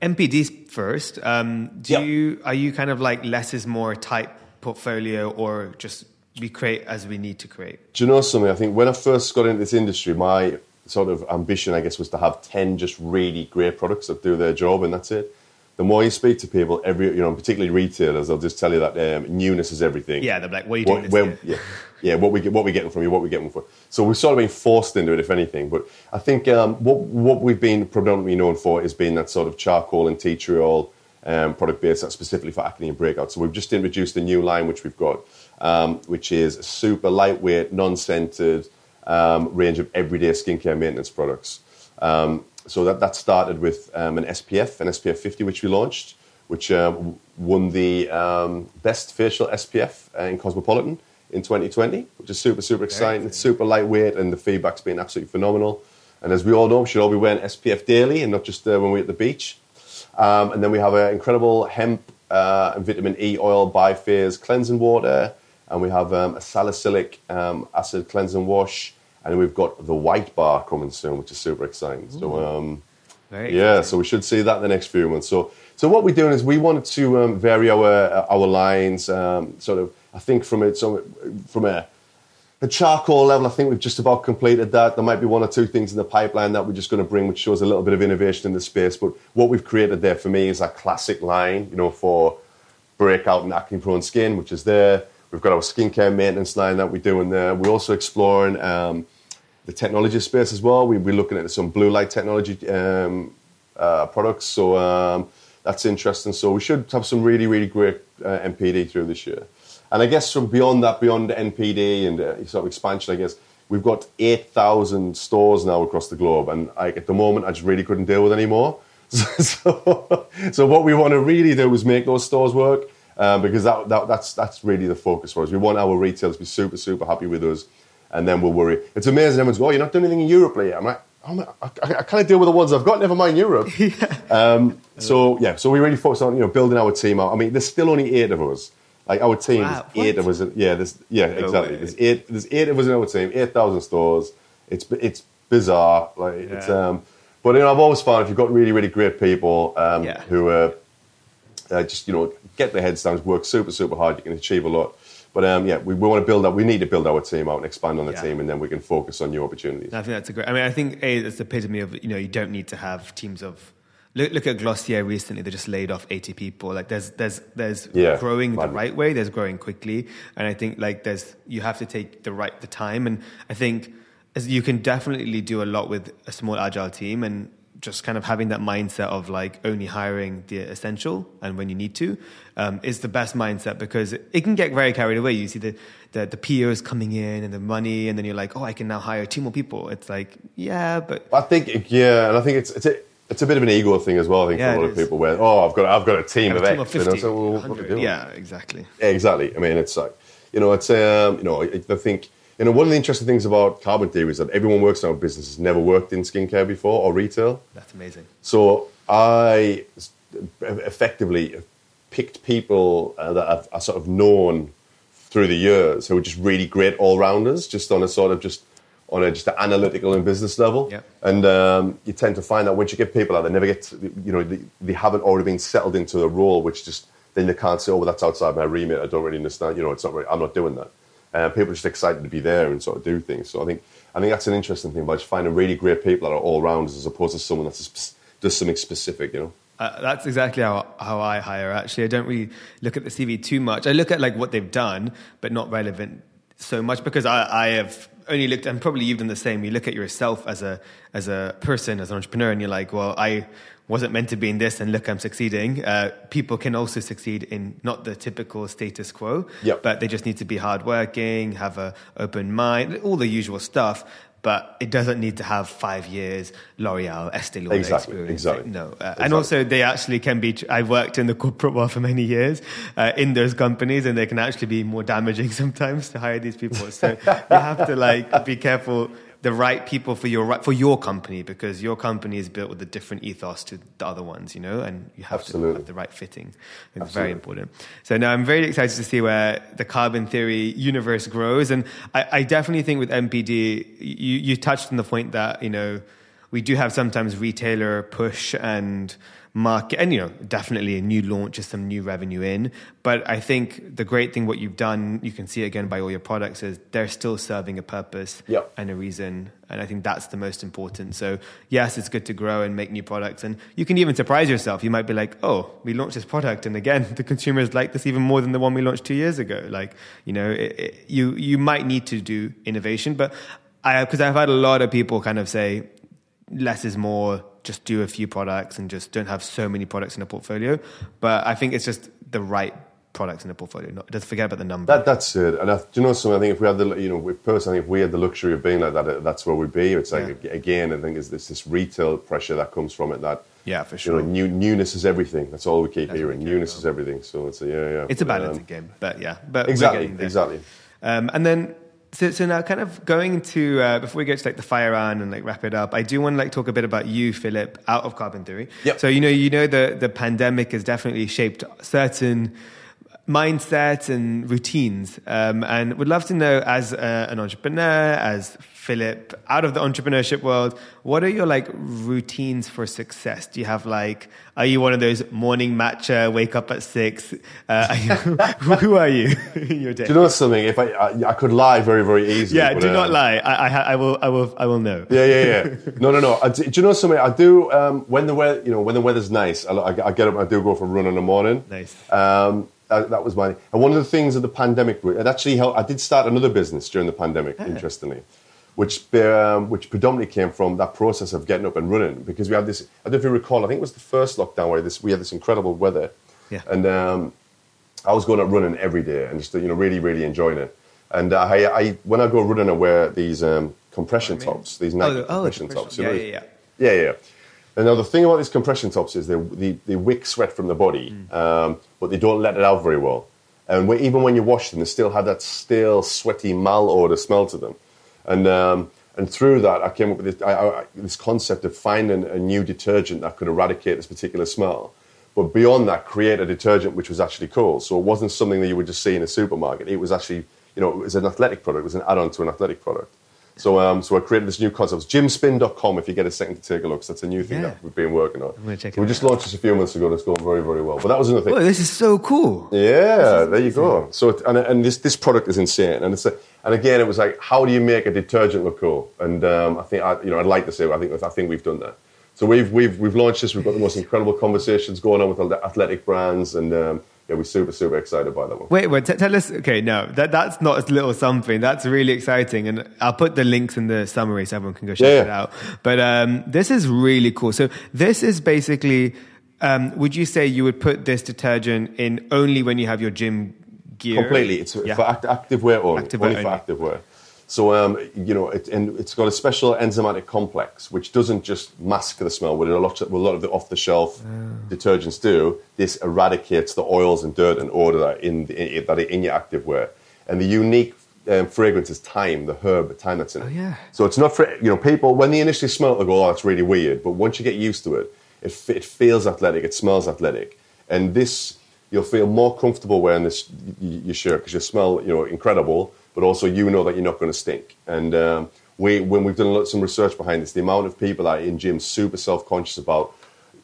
NPDs first, um, do yep. you are you kind of like less is more type portfolio or just we create as we need to create? Do you know something? I think when I first got into this industry, my sort of ambition, I guess, was to have 10 just really great products that do their job and that's it. The more you speak to people, every you know, particularly retailers, they'll just tell you that um, newness is everything. Yeah, they're like, "What are you doing?" What, yeah, yeah, what we get, what we getting from you, what we getting for. So we've sort of been forced into it, if anything. But I think um, what what we've been predominantly known for is being that sort of charcoal and tea tree oil um, product base that's specifically for acne and breakout. So we've just introduced a new line which we've got, um, which is a super lightweight, non-scented um, range of everyday skincare maintenance products. Um, so that, that started with um, an SPF, an SPF 50, which we launched, which um, won the best facial SPF in Cosmopolitan in 2020, which is super, super exciting. It's super lightweight, and the feedback's been absolutely phenomenal. And as we all know, we should all be wearing SPF daily and not just uh, when we're at the beach. Um, and then we have an incredible hemp uh, and vitamin E oil biphase cleansing water. And we have um, a salicylic um, acid cleansing wash. And we've got the white bar coming soon, which is super exciting. Ooh. So, um, yeah, so we should see that in the next few months. So, so what we're doing is we wanted to um, vary our our lines, um, sort of. I think from it, so from a the charcoal level, I think we've just about completed that. There might be one or two things in the pipeline that we're just going to bring, which shows a little bit of innovation in the space. But what we've created there for me is a classic line, you know, for breakout and acne prone skin, which is there. We've got our skincare maintenance line that we're doing there. We're also exploring um, the technology space as well. We, are looking at some blue light technology um, uh, products. So um, that's interesting. So we should have some really, really great uh, NPD through this year. And I guess from beyond that, beyond NPD and uh, sort of expansion, I guess we've got 8,000 stores now across the globe. And I, at the moment, I just really couldn't deal with anymore. (laughs) so, so what we want to really do is make those stores work um, because that, that, that's, that's really the focus for us. We want our retailers to be super, super happy with us. And then we'll worry. It's amazing. Everyone's going, oh, you're not doing anything in Europe lately. I'm like, oh, I, I, I kind of deal with the ones I've got, never mind Europe. (laughs) yeah. Um, so, yeah, so we really focus on, you know, building our team out. I mean, there's still only eight of us. Like our team, wow, eight of us. Yeah, there's yeah, no exactly. Way. There's eight. There's eight of us in our team. Eight thousand stores. It's it's bizarre. Like yeah. it's um, but you know I've always found if you've got really really great people um, yeah. who are uh, just you know get their heads down, work super super hard, you can achieve a lot. But um, yeah, we, we want to build up. We need to build our team out and expand on the yeah. team, and then we can focus on new opportunities. I think that's a great. I mean, I think a it's the epitome of you know you don't need to have teams of Look, look at Glossier recently; they just laid off eighty people. Like there's there's there's yeah, growing the right way. There's growing quickly, and I think like there's you have to take the right the time. And I think you can definitely do a lot with a small agile team and just kind of having that mindset of like only hiring the essential and when you need to um, is the best mindset because it can get very carried away. You see the, the, the POs coming in and the money, and then you're like, oh, I can now hire two more people. It's like, yeah, but I think yeah, and I think it's it's. A, it's a bit of an ego thing as well. I think yeah, for a lot of people, where oh, I've got I've got a team of X. 50, you know, so well, what are we doing? Yeah, exactly. Yeah, exactly. I mean, it's like you know, it's um, you know, I, I think you know one of the interesting things about carbon theory is that everyone works in our business has never worked in skincare before or retail. That's amazing. So I effectively picked people uh, that I've, I've sort of known through the years who are just really great all rounders, just on a sort of just on a just an analytical and business level. Yep. And um, you tend to find that once you get people out, they never get, to, you know, they, they, haven't already been settled into a role, which just then they can't say, oh, well, that's outside my remit. I don't really understand. You know, it's not. Really, I'm not doing that. Uh, people are just excited to be there and sort of do things. So I think I think that's an interesting thing about just finding really great people that are all rounders as opposed to someone that does something specific. You know. Uh, that's exactly how, how I hire. Actually, I don't really look at the CV too much. I look at like what they've done, but not relevant so much because I, I have only looked, and probably you've done the same. You look at yourself as a as a person, as an entrepreneur, and you're like, well, I wasn't meant to be in this, and look, I'm succeeding. Uh, people can also succeed in not the typical status quo, yep. but they just need to be hardworking, have a open mind, all the usual stuff. But it doesn't need to have five years L'Oreal, Estee Lauder Exactly, experience. exactly. No, uh, Exactly. and also they actually can be. I've worked in the corporate world for many years uh, in those companies, and they can actually be more damaging (laughs) sometimes to hire these people. So you have to like be careful the right people for your for your company because your company is built with a different ethos to the other ones, you know, and you have to have the right fitting. It's Absolutely. very important. So now I'm very excited to see where the carbon theory universe grows, and I, I definitely think with NPD, you, you touched on the point that you know we do have sometimes retailer push and market and you know definitely a new launch is some new revenue in. But i think the great thing what you've done you can see again by all your products is they're still serving a purpose Yep. and a reason. And i think that's the most important. So yes it's good to grow and make new products. And you can even surprise yourself. You might be like oh we launched this product. And again (laughs) the consumers like this even more than the one we launched two years ago. Like you know it, it, you you might need to do innovation. But i because i've had a lot of people kind of say less is more just do a few products and just don't have so many products in a portfolio but i think it's just the right products in the portfolio not just forget about the number That, that's it. And I, do you know something? I think if we had the, you know, we personally, if we had the luxury of being like that, uh, that's where we'd be. It's like, again, I think it's this, this retail pressure that comes from it that, Yeah, for you sure. know, new, newness is everything. That's all we keep That's hearing. Newness is everything. So it's a, yeah, yeah. it's a balancing um, game but yeah but Exactly, exactly. um, and then so, so now kind of going to uh, before we get to like the fire on and like wrap it up i do want to like talk a bit about you philip out of carbon theory Yep. so you know you know the the pandemic has definitely shaped certain mindsets and routines um, and would love to know as uh, an entrepreneur as philip out of the entrepreneurship world what are your like routines for success do you have like are you one of those morning matcha wake up at six uh, are you, (laughs) who are you (laughs) in your day Do you know something? If I, I, I could lie very, very easily. yeah do uh, not lie I, I, I will i will i will know Yeah, yeah, yeah. (laughs) No, no, no. I do, you know something? I do um, when the weather, you know, when the weather's nice. I, I, I get up. I do go for a run in the morning. Nice. Um, that, that was my. And one of the things of the pandemic, it actually helped. I did start another business during the pandemic. Interestingly, which um, which predominantly came from that process of getting up and running because we had this. I don't know if you recall. I think it was the first lockdown where this we had this incredible weather. Yeah. And um, I was going out running every day and just you know really really enjoying it. And uh, I, I when I go running, I wear these um, compression tops, these Nike oh, the compression compression- tops. yeah, know, yeah, yeah, yeah. And now the thing about these compression tops is they, they, they wick sweat from the body, Mm. um, but they don't let it out very well. And even when you wash them, they still have that stale, sweaty mal odor smell to them. And um, and through that, I came up with this, I, I, this concept of finding a new detergent that could eradicate this particular smell. But beyond that, create a detergent which was actually cool. So it wasn't something that you would just see in a supermarket. It was actually, you know, it was an athletic product. It was an add-on to an athletic product. So, um, so I created this new concept. It's gymspin.com if you get a second to take a look. 'cause that's a new thing Yeah. that we've been working on. gonna check it we just launched this a few months ago. and It's going very, very well. But that was another thing. oh this is so cool Yeah, there you go. So, it, and, and this this product is insane, and it's a, and again, it was like, how do you make a detergent look cool? And um, I think I, you know, I'd like to say, I think I think we've done that. So we've we've we've launched this. We've got the most incredible conversations going on with the athletic brands, and um, yeah, we're super super excited by that one. Wait, wait. T- tell us. Okay, no, that that's not a little something. That's really exciting, and I'll put the links in the summary so everyone can go check Yeah, it out. But um, this is really cool. So this is basically. Um, would you say you would put this detergent in only when you have your gym gear? Completely, it's Yeah. for act, active wear only. Active only wear for active wear. So um, you know, it, and it's got a special enzymatic complex which doesn't just mask the smell, what a lot of, a lot of the off-the-shelf Oh. detergents do. This eradicates the oils and dirt and odor that are in the, in, that are in your active wear. And the unique um, fragrance is thyme, the herb, the thyme that's in it. Oh, yeah. So it's not for you know people when they initially smell it, they go, "Oh, that's really weird." But once you get used to it, it, it feels athletic, it smells athletic, and this you'll feel more comfortable wearing this your shirt because you smell you know incredible, but also you know that you're not going to stink. And um, we when we've done a lot, some research behind this, the amount of people that are in gyms super self conscious about.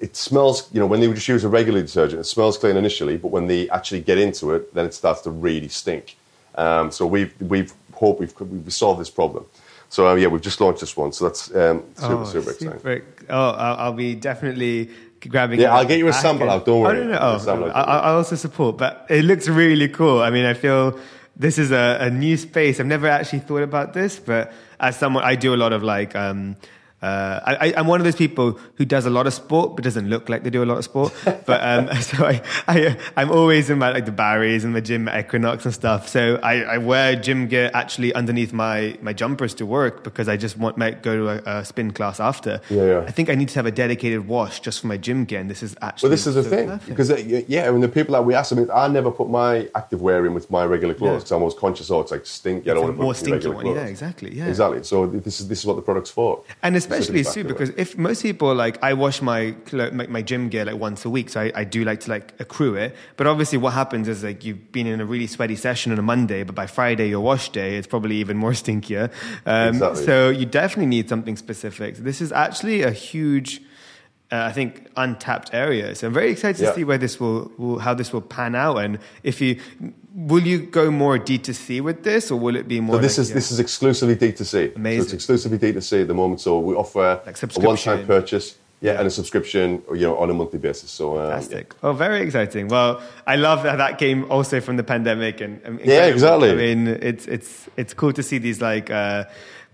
It smells, you know, when they would just use a regular detergent, it smells clean initially, but when they actually get into it, then it starts to really stink. Um, so we've we've hope we've we've solved this problem. So uh, yeah, we've just launched this one. So that's um, super Oh, super exciting. super- Oh, I'll, I'll be definitely grabbing. Yeah, I'll get you a sample out, don't worry. Oh, no, no. I'll Oh, get a sample out. I, I also support, but it looks really cool. I mean, I feel this is a, a new space. I've never actually thought about this, but as someone, I do a lot of like. Um, Uh, I, I'm one of those people who does a lot of sport but doesn't look like they do a lot of sport. (laughs) but um, (laughs) so I, I, I'm always in my like the Barry's and the gym at Equinox and stuff. So I, I wear gym gear actually underneath my, my jumpers to work because I just want might go to a, a spin class after. Yeah, yeah. I think I need to have a dedicated wash just for my gym gear, and this is actually. Well, this is the thing perfect. because uh, yeah, I mean the people that we ask, I mean, I never put my active wear in with my regular clothes Yeah. because I'm always conscious. Oh, it's like stink. I don't want to put more it in your stinky one. clothes. Yeah, exactly. Yeah, Exactly. So this is this is what the product's for. And It's especially too, because if most people like, I wash my, my my gym gear like once a week, so I, I do like to like accrue it. But obviously, what happens is like you've been in a really sweaty session on a Monday, but by Friday your wash day, it's probably even more (laughs) stinkier. Um, Exactly. So you definitely need something specific. So this is actually a huge. Uh, I think untapped area. So I'm very excited to Yeah. see where this will, will, how this will pan out, and if you will you go more D2C with this, or will it be more? So this like, is yeah, this is exclusively D2C. So it's exclusively D2C at the moment. So we offer Like a one-time purchase, yeah, and a subscription, you know, on a monthly basis. So um, Fantastic. Oh, very exciting. Well, I love that that came also from the pandemic and, and Yeah, exactly. I mean, it's it's it's cool to see these like uh,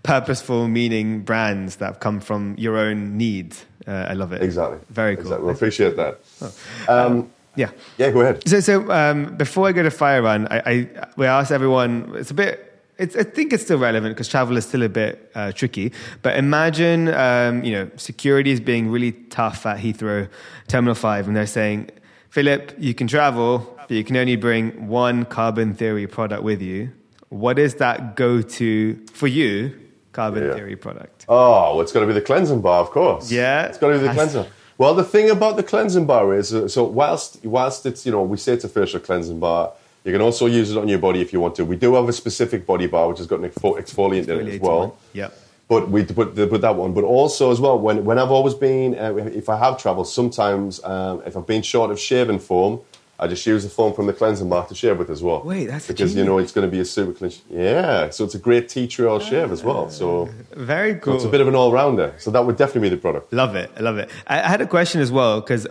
purposeful, meaning brands that have come from your own needs. Uh, I love it. exactly, Very cool. Exactly. We appreciate that. Oh. Um, Yeah. yeah, go ahead. So, so um, before I go to Fire Run, I, I we asked everyone. It's a bit. It's, I think it's still relevant because travel is still a bit uh, tricky. But imagine, um, you know, security is being really tough at Heathrow Terminal Five, and they're saying, "Philip, you can travel, but you can only bring one Carbon Theory product with you. What is that go-to for you Carbon Yeah. Theory product?" Oh, well, it's got to be the cleansing bar, of course. Yeah. it's got to be the cleanser. Well, the thing about the cleansing bar is, uh, so whilst whilst it's you know we say it's a facial cleansing bar, you can also use it on your body if you want to. We do have a specific body bar which has got an exfol- exfoliant in it as well. Yep. But we put, put that one. But also as well, when, when I've always been, uh, if I have travelled, sometimes um, if I've been short of shaving foam, I just use the foam from the cleansing bar to shave with as well. Wait, that's because you know it's going to be a super clean. sh- Yeah, so it's a great tea tree oil shave as well. So, ah, Very so it's a bit of an all rounder. So that would definitely be the product. Love it. I love it. I, I had a question as well because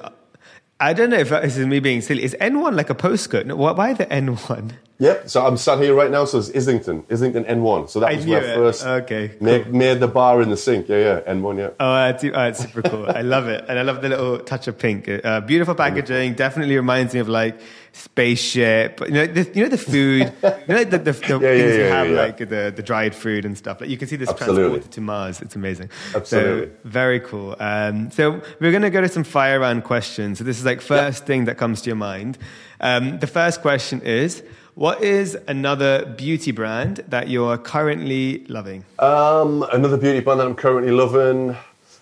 I don't know if this is me being silly. Is N1 like a postcode? No, why- why the N1? Yep. So I'm sat here right now. So it's Islington, Islington N1. So that I was I it. first Okay, made, made the bar in the sink. Yeah, yeah. N1. Yeah. Oh, that's, oh, that's super cool. I love it. And I love the little touch of pink. Uh, beautiful packaging. Definitely reminds me of like spaceship. You know, the, you know the food. You know like the, the, the (laughs) Yeah, yeah, things you have, yeah. like the, the dried food and stuff. Like you can see this Absolutely. transported to Mars. It's amazing. Absolutely. So very cool. Um, so we're going to go to some fire round questions. So this is like first thing that comes to your mind. Um, the first question is, what is another beauty brand that you're currently loving? Um, another beauty brand that I'm currently loving.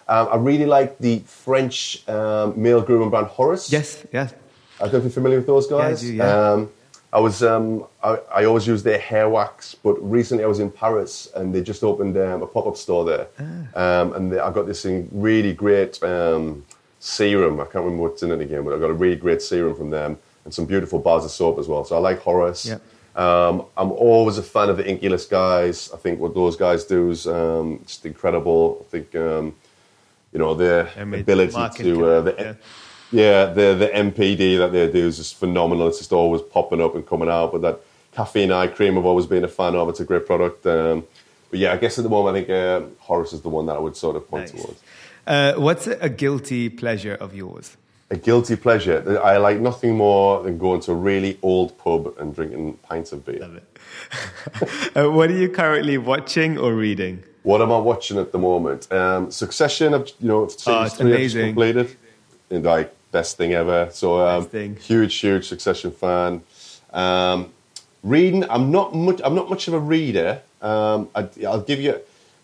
Um, I really like the French um, male grooming brand Horace. Yes, yes. I don't know if you're familiar with those guys. do, yeah. Um, I was um, I, I always use their hair wax, but recently I was in Paris and they just opened um, a pop up store there, Ah. um, and they, I got this thing really great um, serum. I can't remember what's in it again, but I got a really great serum from them and some beautiful bars of soap as well. So I like Horace. Yep. Um, I'm always a fan of the Inkey List guys. I think what those guys do is um, just incredible. I think um, you know their ability to uh, the, yeah. yeah, the the NPD that they do is just phenomenal. It's just always popping up and coming out. But that caffeine eye cream, I've always been a fan of. It's a great product. Um, but yeah, I guess at the moment, I think uh, Horace is the one that I would sort of point Nice. towards. Uh, what's a guilty pleasure of yours? A guilty pleasure. I like nothing more than going to a really old pub and drinking pints of beer. Love it. (laughs) uh, what are you currently watching or reading? What am I watching at the moment? Um, Succession. I've, you know, Oh, it's three I've just amazing. completed. And like best thing ever. So um, thing. huge, huge Succession fan. Um, reading. I'm not much. I'm not much of a reader. Um, I, I'll give you.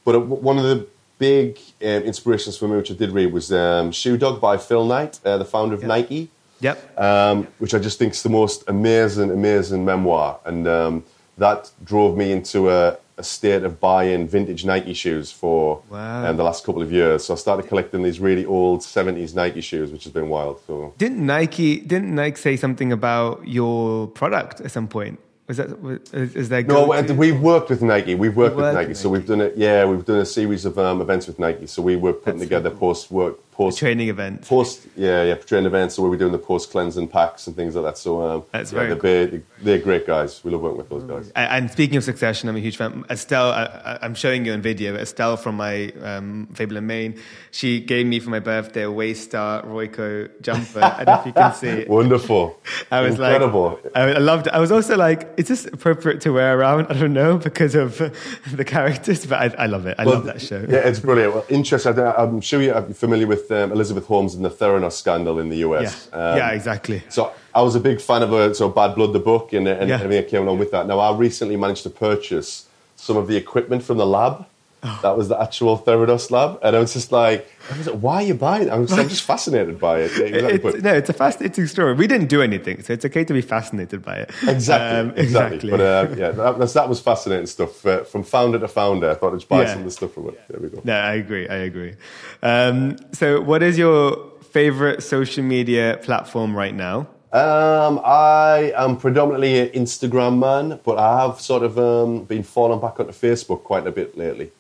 But uh, one of the big um, inspirations for me, which I did read, was um, Shoe Dog by Phil Knight, uh, the founder of Nike Yep. um, which I just think is the most amazing, amazing memoir. And um, that drove me into a, a state of buying vintage Nike shoes for Wow. um, the last couple of years. So I started collecting these really old 70s Nike shoes, which has been wild. So Didn't Nike didn't Nike say something about your product at some point? Was that is there No, go-to? we've worked with Nike. We've worked You with worked Nike, with so Nike. we've done it. Yeah, we've done a series of um, events with Nike. So we were putting That's together cool. post work post training events. Post, yeah, yeah, training events. So we'll be doing the post cleansing packs and things like that. So um, That's yeah, very they're, they're, they're great guys. We love working with those guys. And speaking of succession, I'm a huge fan. Estelle, I, I'm showing you on video. Estelle from my um, Fable and Mane, she gave me for my birthday a Waystar Royco jumper. I don't know if you can see (laughs) it. Wonderful. (laughs) I was incredible. like, I, I loved it. I was also like, is this appropriate to wear around? I don't know because of (laughs) the characters, but I, I love it. I Well, love that show. Yeah, it's brilliant. Well, interesting. I'm sure you're familiar with um, Elizabeth Holmes and the Theranos scandal in the US. Yeah. Yeah, exactly. So I was a big fan of uh, so Bad Blood, the book, and, and Yeah. everything that came along with that. Now, I recently managed to purchase some of the equipment from the lab. Oh. (laughs) That was the actual Theranos lab. And I was just like, I was like why are you buying it? I'm just, I'm just fascinated by it. (laughs) Yeah, exactly. It's, no, it's a fascinating story. We didn't do anything, so it's okay to be fascinated by it. Exactly, Um, exactly. But uh, yeah, that, that's- that was fascinating stuff. Uh, from founder to founder, I thought I'd just buy Yeah. some of the stuff from it. There we go. No, I agree. I agree. Um, so, what is your favorite social media platform right now? Um, I am predominantly an Instagram man, but I have sort of um, been falling back onto Facebook quite a bit lately.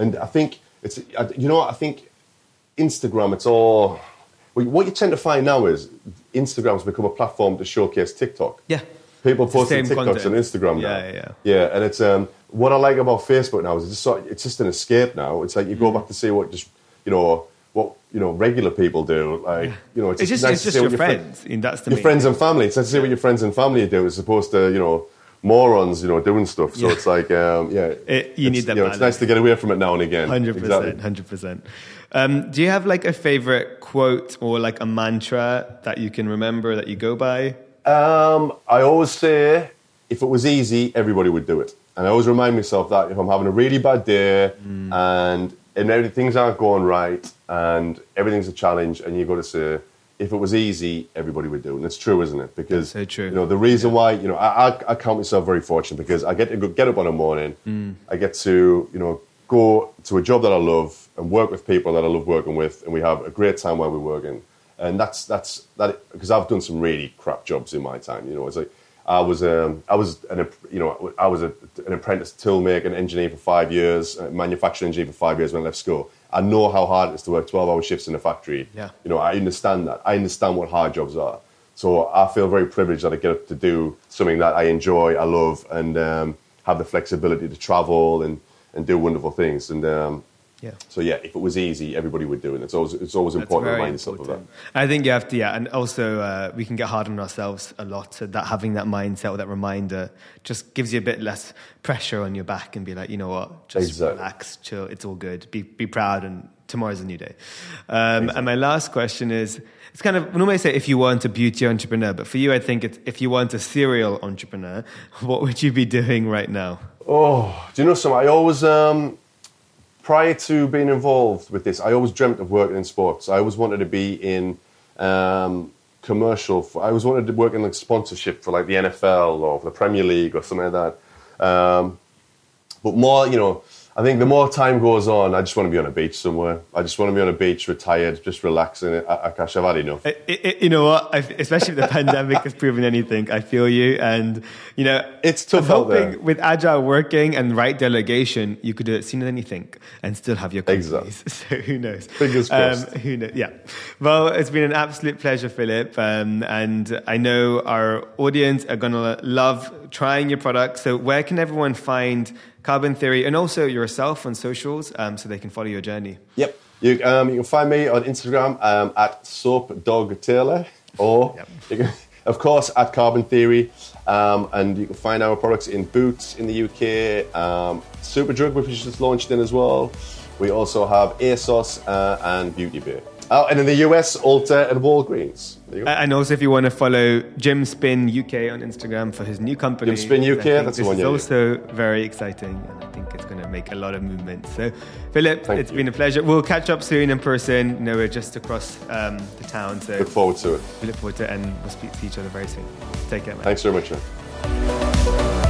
And I think it's, you know I think Instagram, it's all, what you tend to find now is Instagram's become a platform to showcase TikTok. Yeah. People It's posting TikToks content. on Instagram now. Yeah, yeah, yeah. Yeah, and it's um, what I like about Facebook now is it's just sort it's just an escape now. It's like you Mm. go back to see what just you know what you know regular people do. Like you know, it's, It's just, nice it's to just see your what fri- friends. and that's the your main friends and family. It's nice to see what your friends and family do as opposed to you know morons, you know, doing stuff. So Yeah. it's like um, yeah, It- (laughs) you it's, need that You know, it's nice to get away from it now and again. Hundred percent, hundred percent. Um, do you have like a favorite quote or like a mantra that you can remember that you go by? Um, I always say, if it was easy, everybody would do it. And I always remind myself that if I'm having a really bad day Mm. and and every- things aren't going right and everything's a challenge, and you've got to say, if it was easy, everybody would do it. And it's true, isn't it? Because so true. you know the reason why you know I, I, I count myself very fortunate because I get to get up on a morning, Mm. I get to you know go to a job that I love and work with people that I love working with, and we have a great time while we're working. And that's that's that because I've done some really crap jobs in my time. You know, it's like I was um, I was an you know I was a, an apprentice toolmaker an engineer for five years, manufacturing engineer for five years when I left school. I know how hard it is to work twelve hour shifts in a factory. Yeah. You know, I understand that. I understand what hard jobs are. So I feel very privileged that I get to do something that I enjoy, I love, and um, have the flexibility to travel and, and do wonderful things. And um, Yeah. so yeah, if it was easy, everybody would do it. It's always it's always That's important to remind yourself of that. I think you have to, yeah, and also uh, we can get hard on ourselves a lot. So that having that mindset or that reminder just gives you a bit less pressure on your back and be like, you know what, just Exactly. relax, chill, it's all good. Be be proud, and tomorrow's a new day. Um, And my last question is, it's kind of normally say if you weren't a beauty entrepreneur, but for you, I think it's if you weren't a serial entrepreneur, (laughs) what would you be doing right now? Oh, do you know something? I always, um, prior to being involved with this, I always dreamt of working in sports. I always wanted to be in um, commercial. I always wanted to work in like sponsorship for like the NFL or the Premier League or something like that. Um, but more, you know, I think the more time goes on, I just want to be on a beach somewhere. I just want to be on a beach, retired, just relaxing. I, Akash, I've had enough. You know what? I, especially if the (laughs) pandemic has proven anything, I feel you. And, you know, It's tough I'm hoping with agile working and right delegation, you could do it sooner than you think and still have your companies. (laughs) So who knows? Fingers crossed. Um, who knows? Yeah. Well, it's been an absolute pleasure, Philip. Um, and I know our audience are going to love trying your product. So where can everyone find Carbon Theory and also yourself on socials um, so they can follow your journey? Yep. You, um, you can find me on Instagram um, at Soap Dog Taylor, or Yep. can, of course at Carbon Theory. Um, and you can find our products in Boots in the UK, um, Superdrug, which is just launched in as well. We also have ASOS uh, and Beauty Bay. Oh, and in the US, Ulta and Walgreens. There you go. And also, if you want to follow Gymspin UK on Instagram for his new company, Gymspin UK, that's the this one, is yeah, yeah. also very exciting, and I think it's going to make a lot of movement. So, Philip, Thank it's you. been a pleasure. We'll catch up soon in person. You know, we're just across um, the town, so Look forward to it. we look forward to it, and we'll speak to each other very soon. Take care, man. Thanks very much. Man.